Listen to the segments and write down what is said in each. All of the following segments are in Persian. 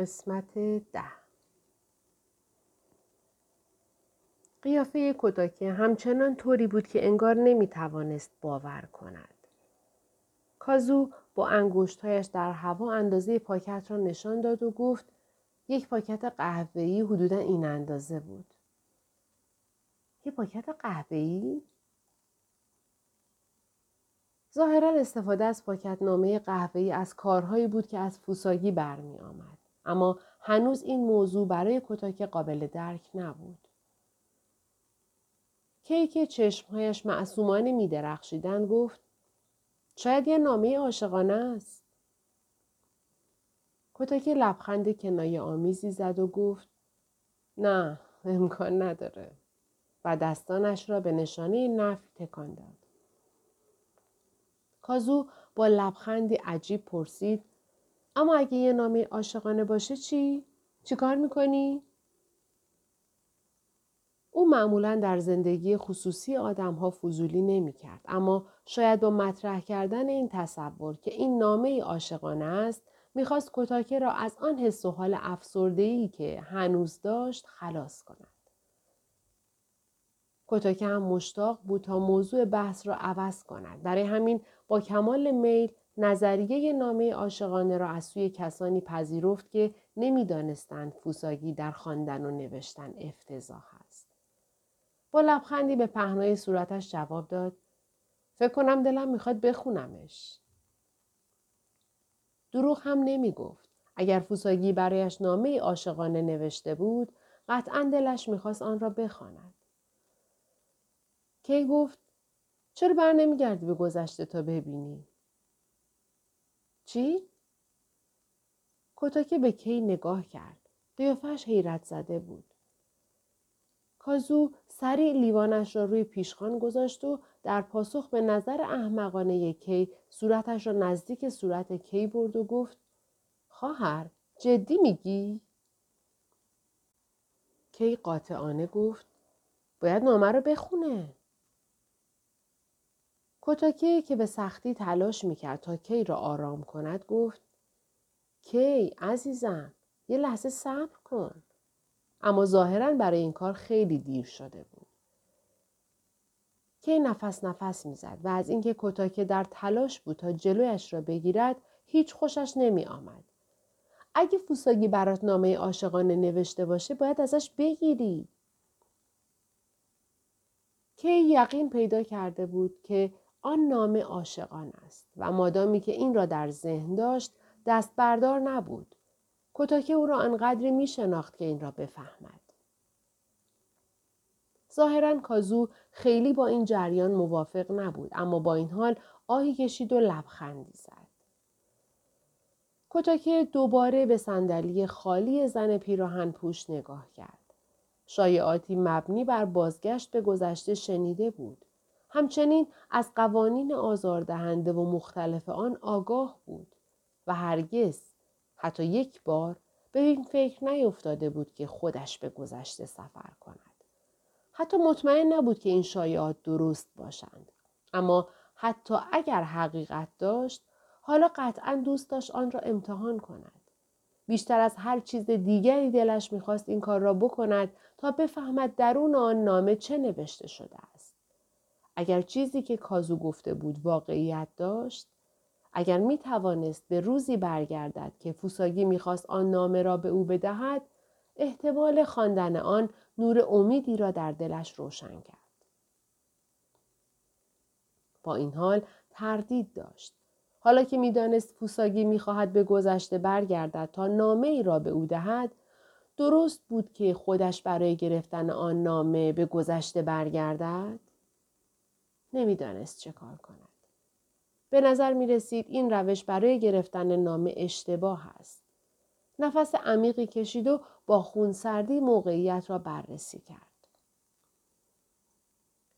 قسمت ده قیافه کتاکه همچنان طوری بود که انگار نمی توانست باور کند. کازو با انگشتهایش در هوا اندازه پاکت را نشان داد و گفت یک پاکت قهوه‌ای حدودا این اندازه بود. یک پاکت قهوه‌ای؟ ظاهرا استفاده از پاکت نامه قهوه‌ای از کارهایی بود که از فوساگی برمی آمد. اما هنوز این موضوع برای کتاکه قابل درک نبود. کیک چشمهایش معصومانه می درخشیدن گفت شاید یه نامه عاشقانه است. کتاکه لبخند کنایه آمیزی زد و گفت نه امکان نداره و دستانش را به نشانه نفی تکان داد. کازو با لبخندی عجیب پرسید اما اگه یه نامه عاشقانه باشه چی؟ چیکار می‌کنی؟ او معمولا در زندگی خصوصی آدم ها فضولی نمی کرد. اما شاید با مطرح کردن این تصور که این نامه عاشقانه است می‌خواست کتاکه را از آن حس و حال افسردهی که هنوز داشت خلاص کند. کتاکه هم مشتاق بود تا موضوع بحث را عوض کند. برای همین با کمال میل نظریه نامه عاشقانه را از سوی کسانی پذیرفت که نمی‌دانستند فوساگی در خواندن و نوشتن افتضاح است. با لبخندی به پهنای صورتش جواب داد فکر کنم دلم می‌خواد بخونمش. دروغ هم نمی گفت. اگر فوساگی برایش نامه عاشقانه نوشته بود قطعا دلش می‌خواست آن را بخواند. کی گفت چرا بر نمیگردی به گذشته تا ببینی؟ چی؟ کتاکه به کی نگاه کرد. قیافش حیرت زده بود. کازو سریع لیوانش را روی پیشخان گذاشت و در پاسخ به نظر احمقانه کی صورتش را نزدیک صورت کی برد و گفت خواهر جدی میگی؟ کی قاطعانه گفت باید نامه رو بخونه. کتاکه که به سختی تلاش می‌کرد تا کی را آرام کند گفت کی عزیزم یه لحظه صبر کن. اما ظاهرا برای این کار خیلی دیر شده بود. کی نفس نفس می‌زد و از اینکه کتاکه در تلاش بود تا جلویش را بگیرد هیچ خوشش نمی آمد. اگه فوساگی برات نامه عاشقانه نوشته باشه باید ازش بگیری. کی یقین پیدا کرده بود که آن نامه عاشقان است و مادامی که این را در ذهن داشت دست بردار نبود. کتاکه او را انقدری می شناخت که این را بفهمد. ظاهرا کازو خیلی با این جریان موافق نبود اما با این حال آهی کشید و لبخندی زد. کتاکه دوباره به صندلی خالی زن پیراهن پوش نگاه کرد. شایعاتی مبنی بر بازگشت به گذشته شنیده بود. همچنین از قوانین آزاردهنده و مختلف آن آگاه بود و هرگز حتی یک بار به این فکر نیفتاده بود که خودش به گذشته سفر کند. حتی مطمئن نبود که این شایعات درست باشند. اما حتی اگر حقیقت داشت حالا قطعا دوست داشت آن را امتحان کند. بیشتر از هر چیز دیگری دلش می‌خواست این کار را بکند تا بفهمد درون آن نامه چه نوشته شده است. اگر چیزی که کازو گفته بود واقعیت داشت، اگر می توانست به روزی برگردد که فوساگی می‌خواست آن نامه را به او بدهد، احتمال خواندن آن نور امیدی را در دلش روشن کرد. با این حال تردید داشت. حالا که می‌دانست فوساگی می‌خواهد به گذشته برگردد تا نامه ای را به او دهد درست بود که خودش برای گرفتن آن نامه به گذشته برگردد نمی‌دانست چه کار کند به نظر می رسید این روش برای گرفتن نامه اشتباه است نفس عمیقی کشید و با خونسردی موقعیت را بررسی کرد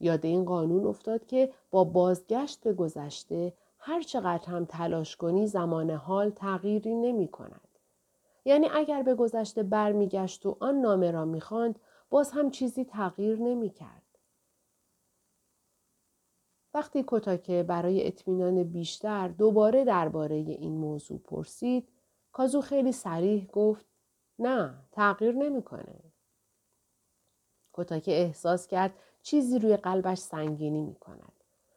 یاد این قانون افتاد که با بازگشت به گذشته هر چقدر هم تلاش کنی زمان حال تغییری نمی کند. یعنی اگر به گذشته برمیگشت و آن نامه را می‌خواند باز هم چیزی تغییر نمی کرد. وقتی کتاکه برای اطمینان بیشتر دوباره درباره این موضوع پرسید کازو خیلی سریح گفت نه تغییر نمی‌کنه. کتاکه احساس کرد چیزی روی قلبش سنگینی می کند.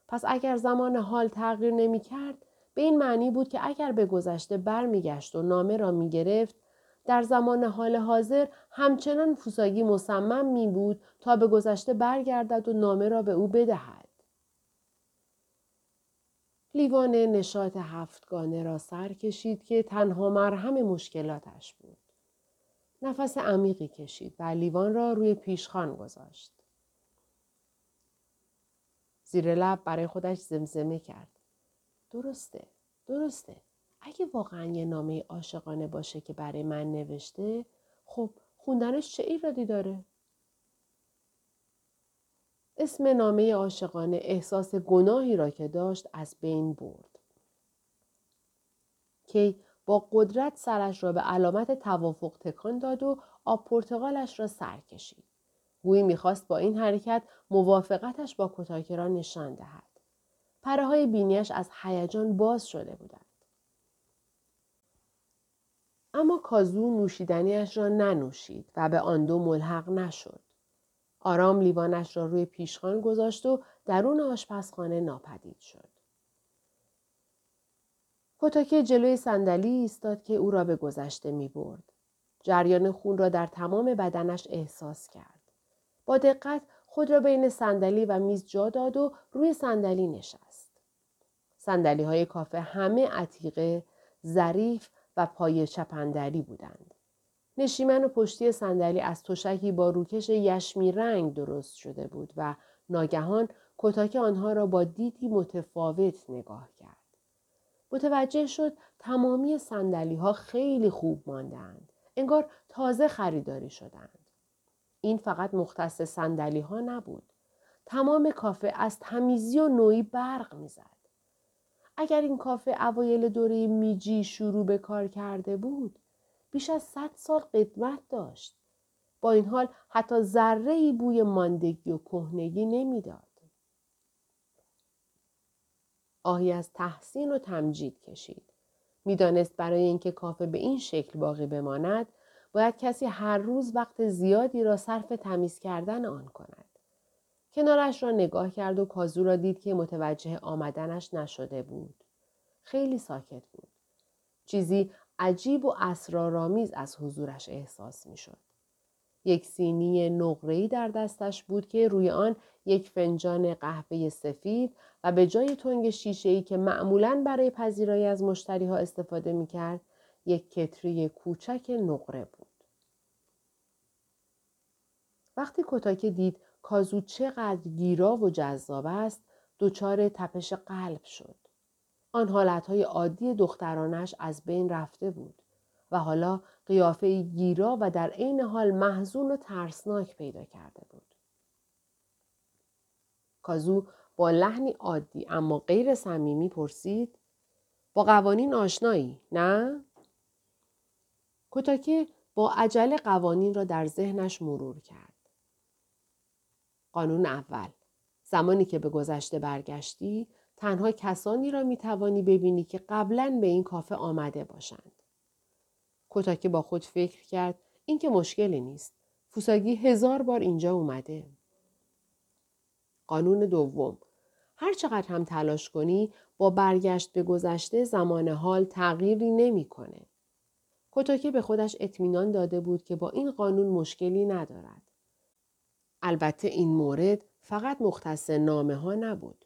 پس اگر زمان حال تغییر نمی کرد به این معنی بود که اگر به گذشته برمیگشت و نامه را می گرفت در زمان حال حاضر همچنان فوساگی مصمم می بود تا به گذشته برگردد و نامه را به او بدهد. لیوان نشاط هفتگانه را سر کشید که تنها مرهم مشکلاتش بود. نفس عمیقی کشید و لیوان را روی پیشخان گذاشت. زیر لب برای خودش زمزمه کرد. درسته، درسته. اگه واقعا یه نامه عاشقانه باشه که برای من نوشته خب خوندنش چه ایرادی داره؟ اسم نامه عاشقانه احساس گناهی را که داشت از بین برد. کی با قدرت سرش را به علامت توافق تکان داد و آب پرتغالش را سر کشید. گویی می‌خواست با این حرکت موافقتش با کتاکه را نشان دهد. پره های بینیش از هیجان باز شده بودند. اما کازو نوشیدنیش را ننوشید و به آن دو ملحق نشد. آرام لیوانش را روی پیشخان گذاشت و درون آشپزخانه ناپدید شد. کتاکه جلوی صندلی ایستاد که او را به گذشته می برد. جریان خون را در تمام بدنش احساس کرد. با دقت خود را بین صندلی و میز جا داد و روی صندلی نشست. صندلی های کافه همه عتیقه، ظریف و پای چپندری بودند. نشیمن و پشتی صندلی از تشکی با روکش یشمی رنگ درست شده بود و ناگهان کتاک آنها را با دیدی متفاوت نگاه کرد. متوجه شد تمامی سندلی ها خیلی خوب ماندند. انگار تازه خریداری شدند. این فقط مختص سندلی ها نبود. تمام کافه از تمیزی و نوعی برق می‌زد. اگر این کافه اوایل دوره میجی شروع به کار کرده بود بیش از صد سال قدمت داشت با این حال حتی ذره ای بوی ماندگی و کهنگی نمی‌داد آهی از تحسین و تمجید کشید می‌دانست برای اینکه کافه به این شکل باقی بماند باید کسی هر روز وقت زیادی را صرف تمیز کردن آن کند کنارش را نگاه کرد و کازو را دید که متوجه آمدنش نشده بود. خیلی ساکت بود. چیزی عجیب و اسرارآمیز از حضورش احساس می شد. یک سینی نقره‌ای در دستش بود که روی آن یک فنجان قهوه سفید و به جای تنگ شیشه‌ای که معمولا برای پذیرایی از مشتری ها استفاده می کرد، یک کتری کوچک نقره بود. وقتی کتاکه دید کازو چقدر گیرا و جذاب است دچار تپش قلب شد. آن حالتهای عادی دخترانش از بین رفته بود و حالا قیافه گیرا و در عین حال محزون و ترسناک پیدا کرده بود. کازو با لحنی عادی اما غیر صمیمی پرسید با قوانین آشنایی نه کتاکه با عجله قوانین را در ذهنش مرور کرد قانون اول زمانی که به گذشته برگشتی تنها کسانی را می توانی ببینی که قبلا به این کافه آمده باشند. کتاکه با خود فکر کرد این که مشکلی نیست. فوساگی هزار بار اینجا اومده. قانون دوم هر چقدر هم تلاش کنی با برگشت به گذشته زمان حال تغییری نمی‌کنه. کتاکه به خودش اطمینان داده بود که با این قانون مشکلی ندارد. البته این مورد فقط مختص نامه ها نبود.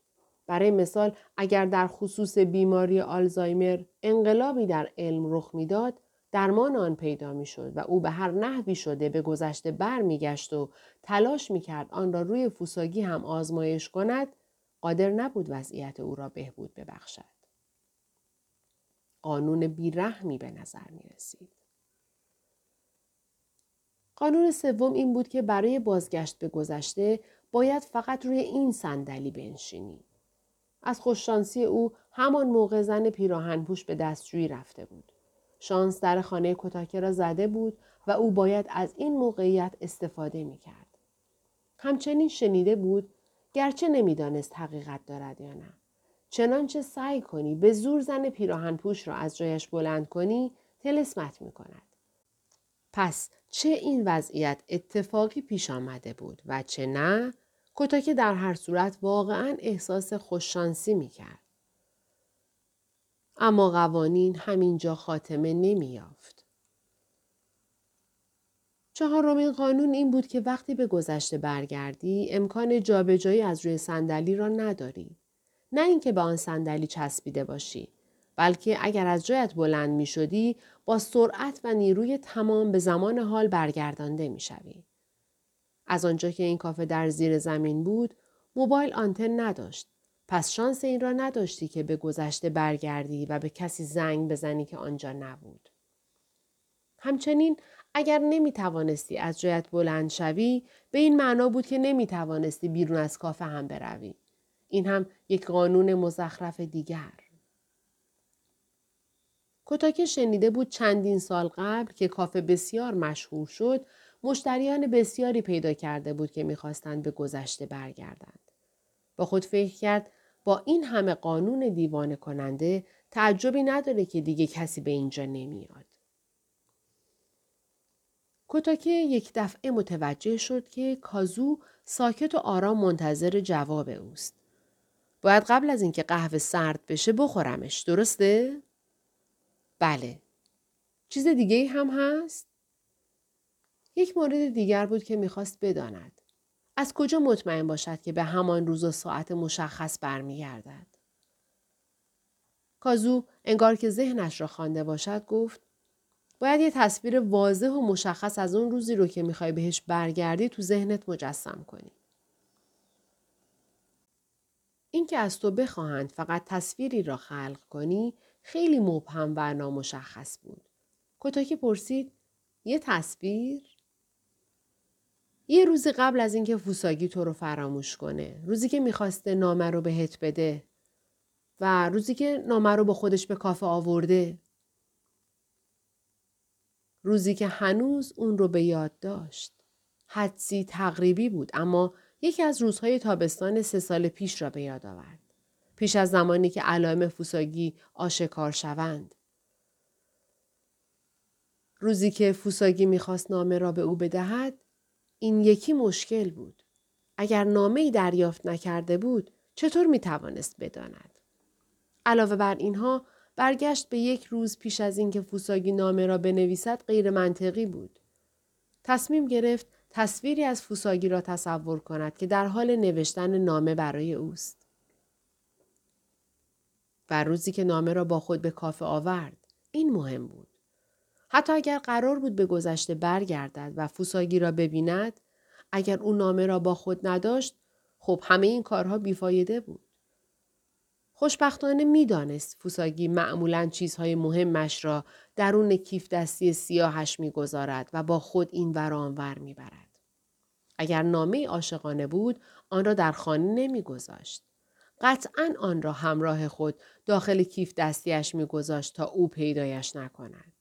برای مثال اگر در خصوص بیماری آلزایمر انقلابی در علم رخ می‌داد درمان آن پیدا می‌شد و او به هر نحوی شده به گذشته بر میگشت و تلاش می‌کرد آن را روی فوساگی هم آزمایش کند قادر نبود وضعیت او را بهبود ببخشد. قانون بیرحمی به نظر می رسید. قانون سوم این بود که برای بازگشت به گذشته باید فقط روی این صندلی بنشینی. از خوششانسی او همان موقع زن پیراهن پوش به دستجویی رفته بود. شانس در خانه کتاکه را زده بود و او باید از این موقعیت استفاده می کرد. همچنین شنیده بود گرچه نمی‌دانست حقیقت دارد یا نه. چنانچه سعی کنی به زور زن پیراهن پوش را از جایش بلند کنی تلسمت می کند. پس چه این وضعیت اتفاقی پیش آمده بود و چه نه کتاکه در هر صورت واقعا احساس خوششانسی می کرد. اما قوانین همینجا خاتمه نمی یافت. چهارمین قانون این بود که وقتی به گذشته برگردی امکان جابجایی از روی صندلی را نداری. نه اینکه به آن صندلی چسبیده باشی بلکه اگر از جایت بلند می شدی با سرعت و نیروی تمام به زمان حال برگردانده می شوی. از آنجا که این کافه در زیر زمین بود موبایل آنتن نداشت پس شانس این را نداشتی که به گذشته برگردی و به کسی زنگ بزنی که آنجا نبود. همچنین اگر نمی توانستی از جایت بلند شوی به این معنا بود که نمی توانستی بیرون از کافه هم بروی. این هم یک قانون مزخرف دیگر. کتاکه شنیده بود چندین سال قبل که کافه بسیار مشهور شد مشتریان بسیاری پیدا کرده بود که می‌خواستند به گذشته برگردند. با خود فکر کرد با این همه قانون دیوانه کننده تعجبی نداره که دیگه کسی به اینجا نمیاد. کتاکه یک دفعه متوجه شد که کازو ساکت و آرام منتظر جواب اوست. باید قبل از اینکه قهوه سرد بشه بخورمش درسته؟ بله. چیز دیگه هم هست؟ یک مورد دیگر بود که می‌خواست بداند. از کجا مطمئن باشد که به همان روز و ساعت مشخص برمیگردد؟ کازو انگار که ذهنش را خوانده باشد گفت باید یه تصویر واضح و مشخص از اون روزی رو که می‌خوای بهش برگردی تو ذهنت مجسم کنی. اینکه از تو بخواهند فقط تصویری را خلق کنی خیلی مبهم و نامشخص بود. کتاکی پرسید یه تصویر؟ یه روزی قبل از اینکه فوساگی تو رو فراموش کنه. روزی که می‌خواسته نامه رو بهت بده. و روزی که نامه رو با خودش به کافه آورده. روزی که هنوز اون رو به یاد داشت. حدسی تقریبی بود اما یکی از روزهای تابستان سه سال پیش را به یاد آورد. پیش از زمانی که علائم فوساگی آشکار شوند. روزی که فوساگی می‌خواست نامه را به او بدهد این یکی مشکل بود. اگر نامه دریافت نکرده بود چطور می توانست بداند؟ علاوه بر اینها برگشت به یک روز پیش از اینکه فوساگی نامه را بنویسد غیر منطقی بود. تصمیم گرفت تصویری از فوساگی را تصور کند که در حال نوشتن نامه برای اوست. و روزی که نامه را با خود به کافه آورد این مهم بود. حتی اگر قرار بود به گذشته برگردد و فوساگی را ببیند اگر او نامه را با خود نداشت خب همه این کارها بیفایده بود. خوشبختانه می‌دانست فوساگی معمولا چیزهای مهمش را درون کیف دستی سیاهش می‌گذارد و با خود این ور آنور می‌برد. اگر نامه عاشقانه بود آن را در خانه نمیگذاشت. قطعا آن را همراه خود داخل کیف دستیش میگذاشت تا او پیدایش نکند.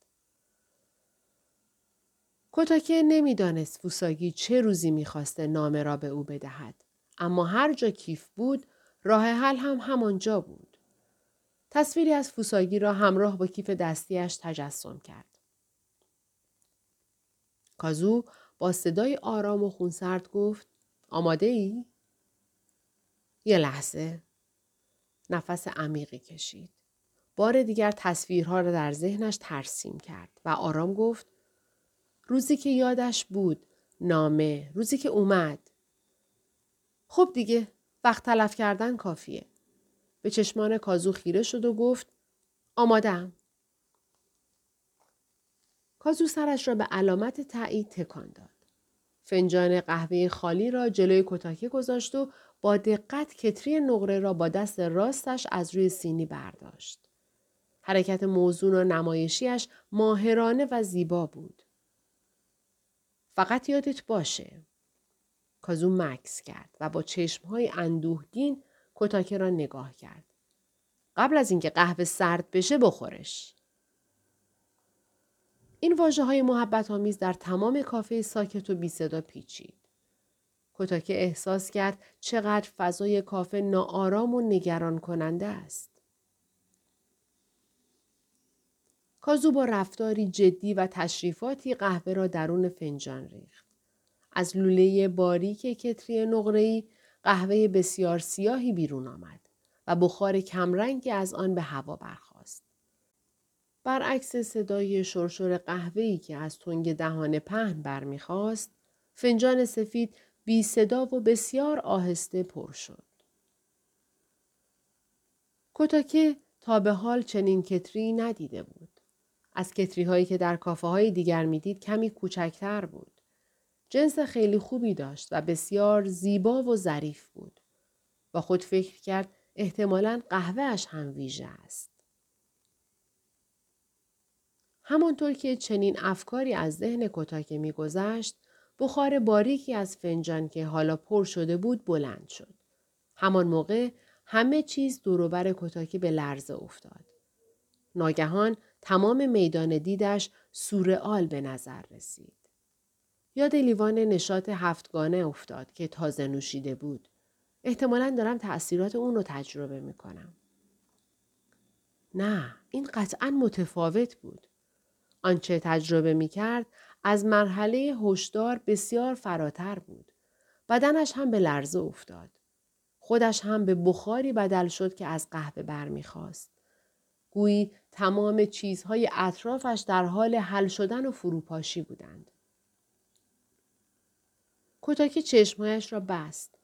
کتاکه نمی‌دانست فوساگی چه روزی می‌خواسته نامه را به او بدهد. اما هر جا کیف بود راه حل هم همانجا بود. تصویری از فوساگی را همراه با کیف دستیش تجسم کرد. کازو با صدای آرام و خونسرد گفت آماده ای؟ یه لحظه نفس عمیقی کشید. بار دیگر تصویرها را در ذهنش ترسیم کرد و آرام گفت روزی که یادش بود. نامه. روزی که اومد. خب دیگه وقت تلف کردن کافیه. به چشمان کازو خیره شد و گفت آمادم. کازو سرش را به علامت تایید تکان داد. فنجان قهوه خالی را جلوی کتاکه گذاشت و با دقت کتری نقره را با دست راستش از روی سینی برداشت. حرکت موزون و نمایشیش ماهرانه و زیبا بود. فقط یادت باشه. کازو مکس کرد و با چشمهای اندوهگین کتاکه را نگاه کرد. قبل از اینکه قهوه سرد بشه بخورش. این واجه های محبت آمیز در تمام کافه ساکت و بی صدا پیچید. کتاکه احساس کرد چقدر فضای کافه ناآرام و نگران کننده است. کازو با رفتاری جدی و تشریفاتی قهوه را درون فنجان ریخت. از لوله باریک کتری نقره‌ای قهوه بسیار سیاهی بیرون آمد و بخار کمرنگی از آن به هوا برخاست. برعکس صدای شرشر قهوه‌ای که از تنگ دهان پهن برمیخواست، فنجان سفید بی صدا و بسیار آهسته پر شد. کوتاکه تا به حال چنین کتری ندیده بود. از کتری هایی که در کافه های دیگر می‌دید کمی کوچکتر بود. جنس خیلی خوبی داشت و بسیار زیبا و ظریف بود. با خود فکر کرد احتمالا قهوهش هم ویژه است. همانطور که چنین افکاری از ذهن کتاکه میگذشت بخار باریکی از فنجان که حالا پر شده بود بلند شد. همان موقع همه چیز دوروبر کتاکه به لرزه افتاد. ناگهان تمام میدان دیدش سورئال به نظر رسید. یاد لیوان نشات هفتگانه افتاد که تازه نوشیده بود. احتمالا دارم تأثیرات اون رو تجربه می‌کنم. نه، این قطعا متفاوت بود. آنچه تجربه می کرد از مرحله هشدار بسیار فراتر بود. بدنش هم به لرزه افتاد. خودش هم به بخاری بدل شد که از قهوه برمیخواست. گویی تمام چیزهای اطرافش در حال حل شدن و فروپاشی بودند. کتاکی چشمهایش را بست.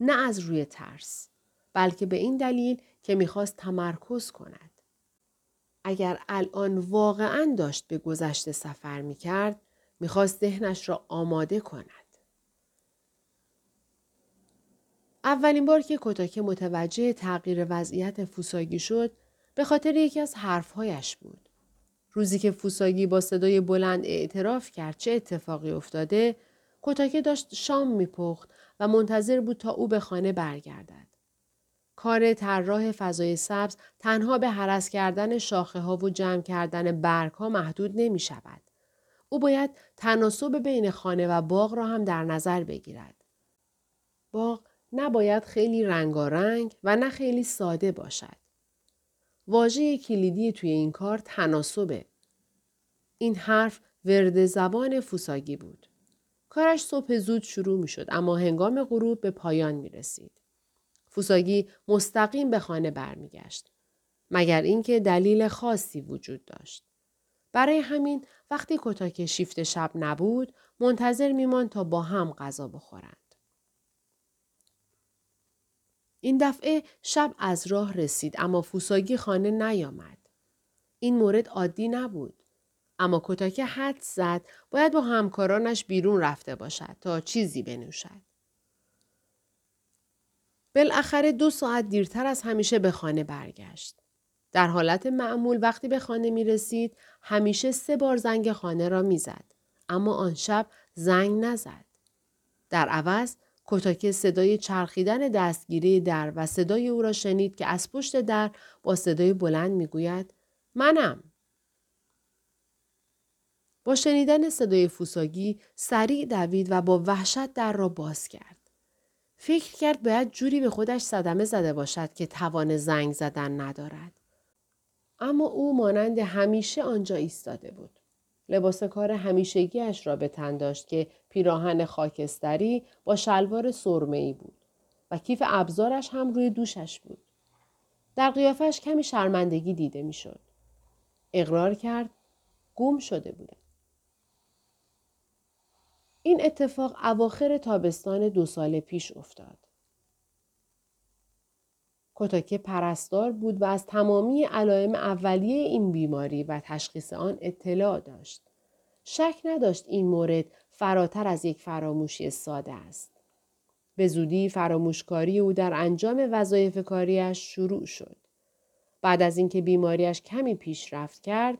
نه از روی ترس بلکه به این دلیل که می‌خواست تمرکز کند. اگر الان واقعا داشت به گذشته سفر می‌کرد می‌خواست ذهنش را آماده کند. اولین بار که کتاکه متوجه تغییر وضعیت فوساگی شد به خاطر یکی از حرفهایش بود. روزی که فوساگی با صدای بلند اعتراف کرد چه اتفاقی افتاده کتاکه داشت شام میپخت و منتظر بود تا او به خانه برگردد. کار طراح فضای سبز تنها به حرس کردن شاخه ها و جمع کردن برگ ها محدود نمی شود. او باید تناسب بین خانه و باغ را هم در نظر بگیرد. باغ نباید خیلی رنگارنگ و نه خیلی ساده باشد. واژه کلیدی توی این کار تناسبه. این حرف ورد زبان فوساگی بود. کارش صبح زود شروع می شد اما هنگام غروب به پایان می رسید. فوساگی مستقیم به خانه برمیگشت. مگر اینکه دلیل خاصی وجود داشت. برای همین وقتی کتاک شیفت شب نبود منتظر میمان تا با هم غذا بخورند. این دفعه شب از راه رسید اما فوساگی خانه نیامد. این مورد عادی نبود. اما کتاکه حد زد باید با همکارانش بیرون رفته باشد تا چیزی بنوشد. بالاخره دو ساعت دیرتر از همیشه به خانه برگشت. در حالت معمول وقتی به خانه می رسید همیشه سه بار زنگ خانه را می زد. اما آن شب زنگ نزد. در عوض کتاکه صدای چرخیدن دستگیری در و صدای او را شنید که از پشت در با صدای بلند می گوید منم. با شنیدن صدای فوساگی سریع دوید و با وحشت در را باز کرد. فکر کرد باید جوری به خودش صدمه زده باشد که توان زنگ زدن ندارد. اما او مانند همیشه آنجا ایستاده بود. لباس کار همیشگیش را به تن داشت که پیراهن خاکستری با شلوار سرمه‌ای بود و کیف ابزارش هم روی دوشش بود. در قیافش کمی شرمندگی دیده می‌شد. اقرار کرد گم شده بودم. این اتفاق اواخر تابستان دو سال پیش افتاد. کتاکه پرستار بود و از تمامی علائم اولیه این بیماری و تشخیص آن اطلاع داشت. شک نداشت این مورد فراتر از یک فراموشی ساده است. به زودی فراموشکاری او در انجام وظایف کاریش شروع شد. بعد از اینکه بیماریش کمی پیشرفت کرد،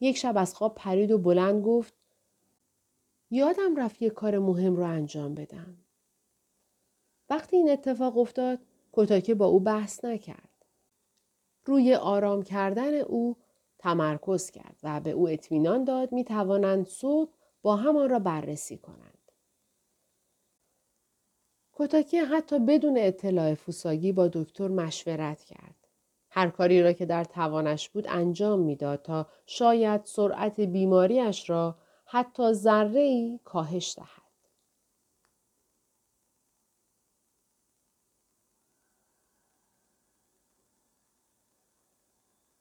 یک شب از خواب پرید و بلند گفت یادم رفت یک کار مهم رو انجام بدم. وقتی این اتفاق افتاد کتاکه با او بحث نکرد. روی آرام کردن او تمرکز کرد و به او اطمینان داد می توانند صبح با همان را بررسی کنند. کتاکه حتی بدون اطلاع فوساگی با دکتر مشورت کرد. هر کاری را که در توانش بود انجام می‌داد تا شاید سرعت بیماریش را حتی ذره ای کاهش دهد.